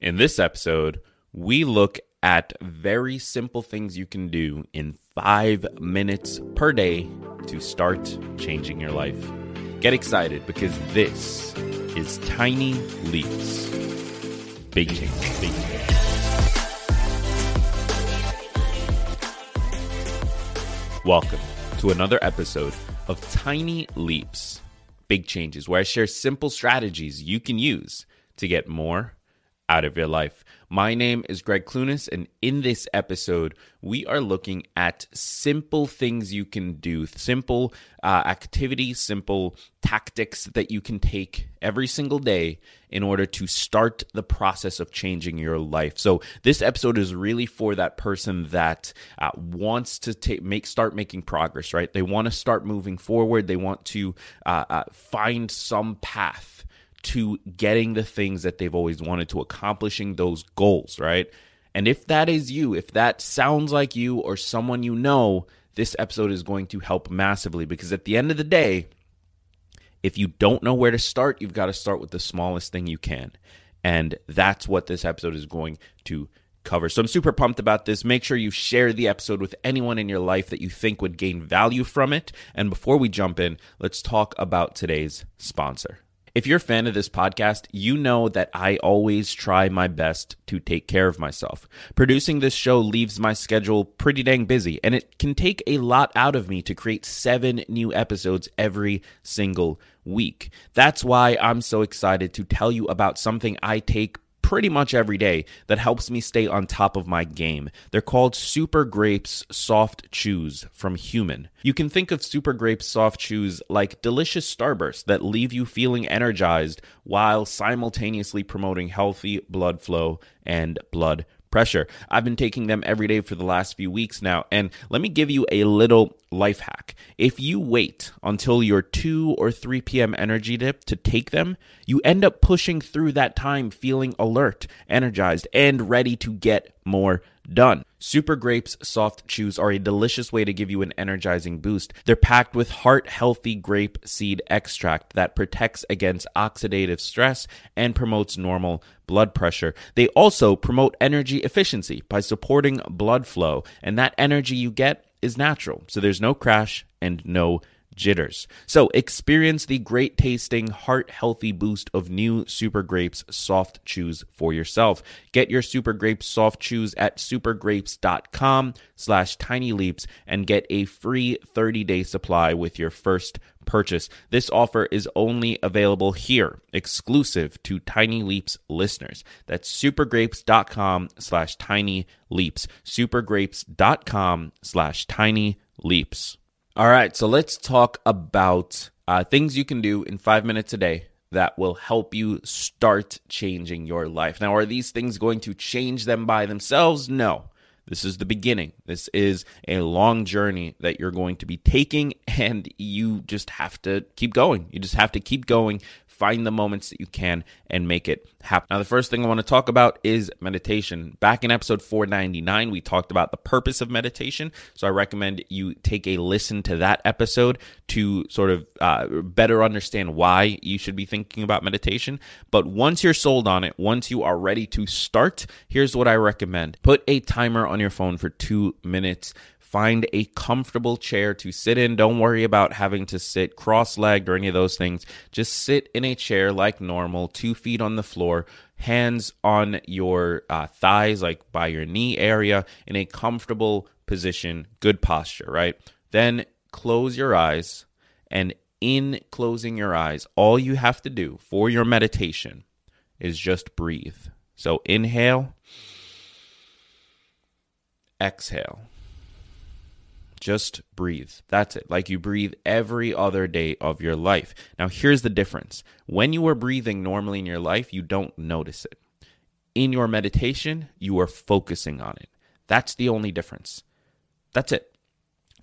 In this episode, we look at very simple things you can do in five minutes per day to start changing your life. Get excited because this is Tiny Leaps. Big change, big change. Welcome to another episode of Tiny Leaps, Big Changes, where I share simple strategies you can use to get more out of your life. My name is Greg Clunies, and in this episode, we are looking at simple things you can do, simple uh, activities, simple tactics that you can take every single day in order to start the process of changing your life. So, this episode is really for that person that uh, wants to take, make start making progress. Right? They want to start moving forward. They want to uh, uh find some path to getting the things that they've always wanted to accomplishing those goals, right? And if that is you, if that sounds like you or someone you know, this episode is going to help massively because at the end of the day, if you don't know where to start, you've got to start with the smallest thing you can. And that's what this episode is going to cover. So I'm super pumped about this. Make sure you share the episode with anyone in your life that you think would gain value from it. And before we jump in, let's talk about today's sponsor. If you're a fan of this podcast, you know that I always try my best to take care of myself. Producing this show leaves my schedule pretty dang busy, and it can take a lot out of me to create seven new episodes every single week. That's why I'm so excited to tell you about something I take pretty much every day that helps me stay on top of my game. They're called Super Grapes Soft Chews from Human. You can think of Super Grapes Soft Chews like delicious starbursts that leave you feeling energized while simultaneously promoting healthy blood flow and blood pressure. I've been taking them every day for the last few weeks now. And let me give you a little life hack. If you wait until your 2 or 3 p.m. energy dip to take them, you end up pushing through that time feeling alert, energized, and ready to get more done. Super Grapes soft chews are a delicious way to give you an energizing boost. They're packed with heart healthy grape seed extract that protects against oxidative stress and promotes normal blood pressure. They also promote energy efficiency by supporting blood flow, and that energy you get is natural. So there's no crash and no jitters. So experience the great tasting, heart healthy boost of new Super Grapes soft chews for yourself. Get your Super Grapes soft chews at supergrapes.com slash tinyleaps and get a free 30-day supply with your first purchase. This offer is only available here, exclusive to Tiny Leaps listeners. That's supergrapes.com slash tiny leaps. Supergrapes.com slash tiny leaps. All right, so let's talk about uh, things you can do in five minutes a day that will help you start changing your life. Now, are these things going to change them by themselves? No. This is the beginning. This is a long journey that you're going to be taking, and you just have to keep going. You just have to keep going, find the moments that you can and make it happen. Now, the first thing I want to talk about is meditation. Back in episode 499, we talked about the purpose of meditation. So I recommend you take a listen to that episode to sort of uh, better understand why you should be thinking about meditation. But once you're sold on it, once you are ready to start, here's what I recommend put a timer on your phone for two minutes Find a comfortable chair to sit in. Don't worry about having to sit cross legged or any of those things. Just sit in a chair like normal, two feet on the floor, hands on your uh, thighs, like by your knee area, in a comfortable position, good posture, right? Then close your eyes. And in closing your eyes, all you have to do for your meditation is just breathe. So inhale, exhale. Just breathe. That's it. Like you breathe every other day of your life. Now, here's the difference when you are breathing normally in your life, you don't notice it. in your meditation, you are focusing on it. That's the only difference. That's it.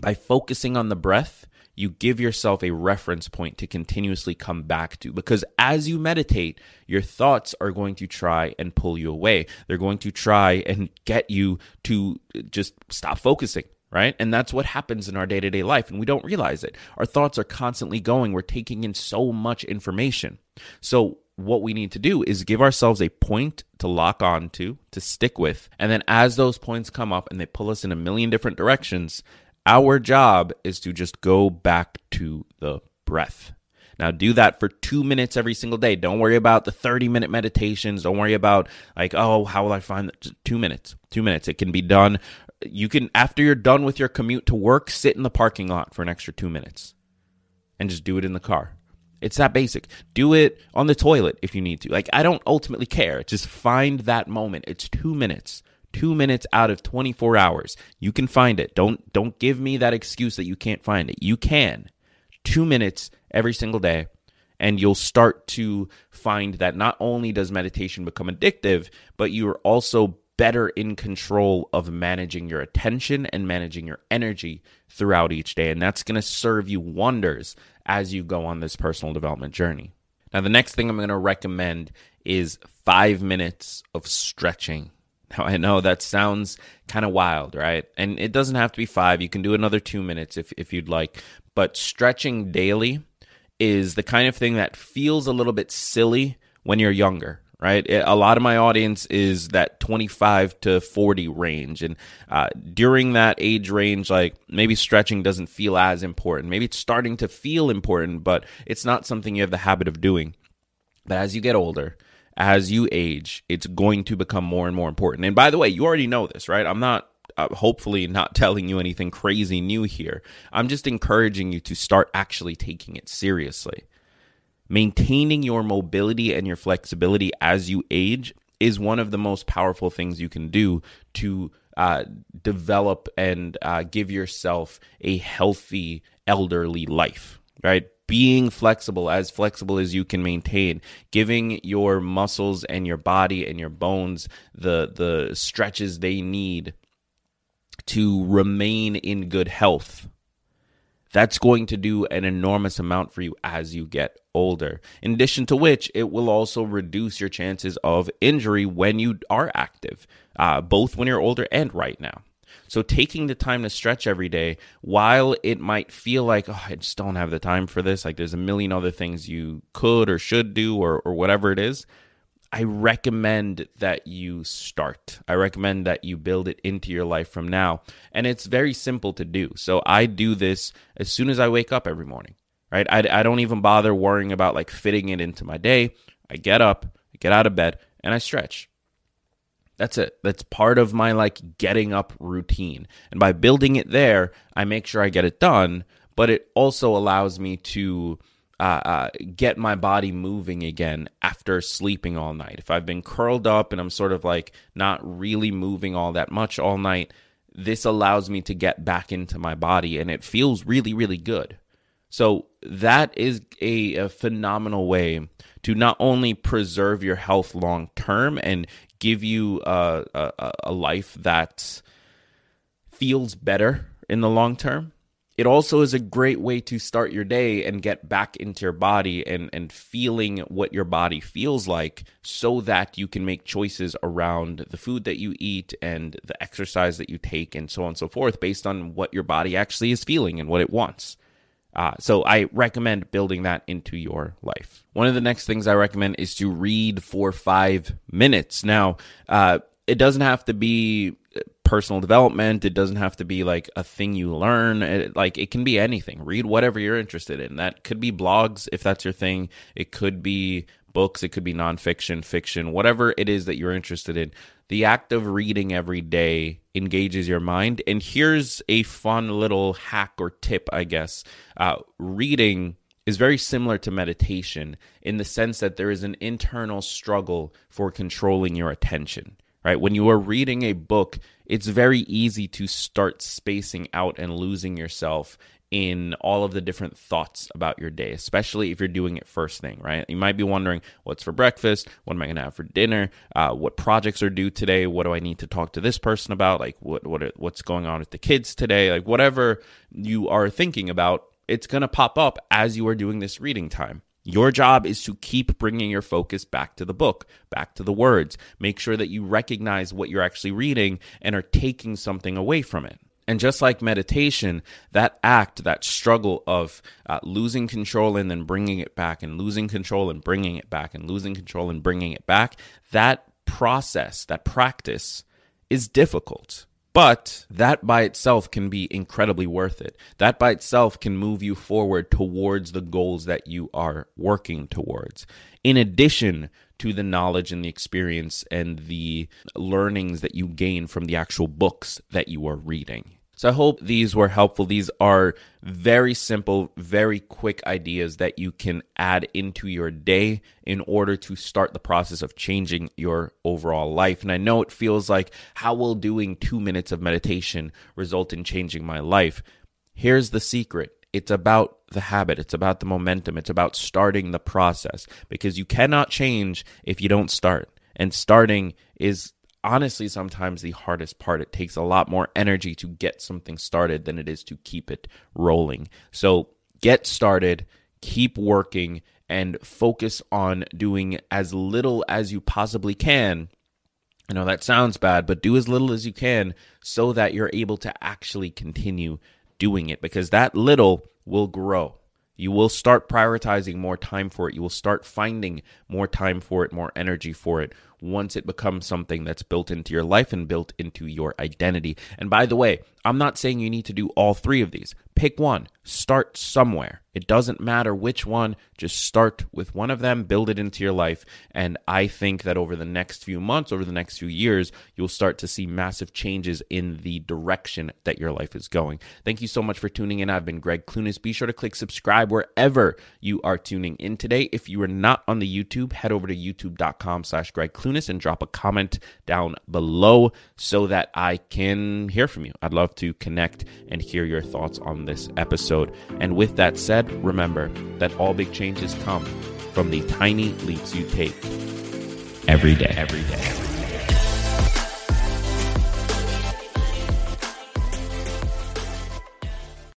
By focusing on the breath, you give yourself a reference point to continuously come back to because as you meditate, your thoughts are going to try and pull you away. They're going to try and get you to just stop focusing. Right. And that's what happens in our day to day life. And we don't realize it. Our thoughts are constantly going. We're taking in so much information. So, what we need to do is give ourselves a point to lock on to, to stick with. And then as those points come up and they pull us in a million different directions, our job is to just go back to the breath. Now, do that for two minutes every single day. Don't worry about the 30 minute meditations. Don't worry about, like, oh, how will I find? Two minutes. Two minutes. It can be done. You can, after you're done with your commute to work, sit in the parking lot for an extra two minutes and just do it in the car. It's that basic. Do it on the toilet if you need to. Like, I don't ultimately care. Just find that moment. It's two minutes two minutes out of 24 hours. You can find it. Don't don't give me that excuse that you can't find it. You can. Two minutes every single day. And you'll start to find that not only does meditation become addictive, but you're also better in control of managing your attention and managing your energy throughout each day. And that's going to serve you wonders as you go on this personal development journey. Now, the next thing I'm going to recommend is five minutes of stretching. Now, I know that sounds kind of wild, right? And it doesn't have to be five. You can do another two minutes if, if you'd like. But stretching daily is the kind of thing that feels a little bit silly when you're younger, right? A lot of my audience is that 25 to 40 range. And uh, during that age range, like maybe stretching doesn't feel as important. Maybe it's starting to feel important, but it's not something you have the habit of doing. But as you get older, as you age, it's going to become more and more important. And by the way, you already know this, right? I'm not uh, hopefully not telling you anything crazy new here. I'm just encouraging you to start actually taking it seriously. Maintaining your mobility and your flexibility as you age is one of the most powerful things you can do to uh, develop and uh, give yourself a healthy elderly life, right? being flexible, as flexible as you can maintain, giving your muscles and your body and your bones the the stretches they need to remain in good health. That's going to do an enormous amount for you as you get older. In addition to which, it will also reduce your chances of injury when you are active, uh, both when you're older and right now. So taking the time to stretch every day, while it might feel like, oh, I just don't have the time for this, like there's a million other things you could or should do or, or whatever it is, I recommend that you start. I recommend that you build it into your life from now. And it's very simple to do. So I do this as soon as I wake up every morning, right? I, I don't even bother worrying about like fitting it into my day. I get up, I get out of bed, and I stretch. That's it. That's part of my like getting up routine. And by building it there, I make sure I get it done, but it also allows me to uh, uh, get my body moving again after sleeping all night. If I've been curled up and I'm sort of like not really moving all that much all night, this allows me to get back into my body and it feels really, really good. So that is a, a phenomenal way to not only preserve your health long term and give you a, a, a life that feels better in the long term. It also is a great way to start your day and get back into your body and, and feeling what your body feels like so that you can make choices around the food that you eat and the exercise that you take and so on and so forth based on what your body actually is feeling and what it wants. Uh, so I recommend building that into your life. One of the next things I recommend is to read for five minutes. Now, uh, it doesn't have to be personal development. It doesn't have to be like a thing you learn. It, like it can be anything. Read whatever you're interested in. That could be blogs if that's your thing. It could be books. It could be nonfiction, fiction, whatever it is that you're interested in the act of reading every day engages your mind. And here's a fun little hack or tip, I guess. Uh, reading is very similar to meditation in the sense that there is an internal struggle for controlling your attention right? When you are reading a book, it's very easy to start spacing out and losing yourself in all of the different thoughts about your day, especially if you're doing it first thing, right? You might be wondering what's for breakfast, what am I going to have for dinner, uh, what projects are due today, what do I need to talk to this person about, like what what what's going on with the kids today, like whatever you are thinking about, it's going to pop up as you are doing this reading time. Your job is to keep bringing your focus back to the book, back to the words. Make sure that you recognize what you're actually reading and are taking something away from it. And just like meditation, that act, that struggle of uh, losing control and then bringing it back, and losing control and bringing it back, and losing control and bringing it back, that process, that practice is difficult. But that by itself can be incredibly worth it. That by itself can move you forward towards the goals that you are working towards. In addition to the knowledge and the experience and the learnings that you gain from the actual books that you are reading. So I hope these were helpful. These are very simple, very quick ideas that you can add into your day in order to start the process of changing your overall life. And I know it feels like how will doing 2 minutes of meditation result in changing my life? Here's the secret. It's about the habit. It's about the momentum. It's about starting the process because you cannot change if you don't start. And starting is honestly sometimes the hardest part. It takes a lot more energy to get something started than it is to keep it rolling. So get started, keep working, and focus on doing as little as you possibly can. I know that sounds bad, but do as little as you can so that you're able to actually continue doing it because that little will grow. You will start prioritizing more time for it. You will start finding more time for it, more energy for it once it becomes something that's built into your life and built into your identity. And by the way, I'm not saying you need to do all three of these. Pick one, start somewhere. It doesn't matter which one, just start with one of them, build it into your life. And I think that over the next few months, over the next few years, you'll start to see massive changes in the direction that your life is going. Thank you so much for tuning in. I've been Greg Clunies. Be sure to click subscribe wherever you are tuning in today. If you are not on the YouTube, head over to youtube.com slash Greg Clunies and drop a comment down below so that I can hear from you. I'd love to connect and hear your thoughts on this episode. And with that said, remember that all big changes come from the tiny leaps you take every day. Every day.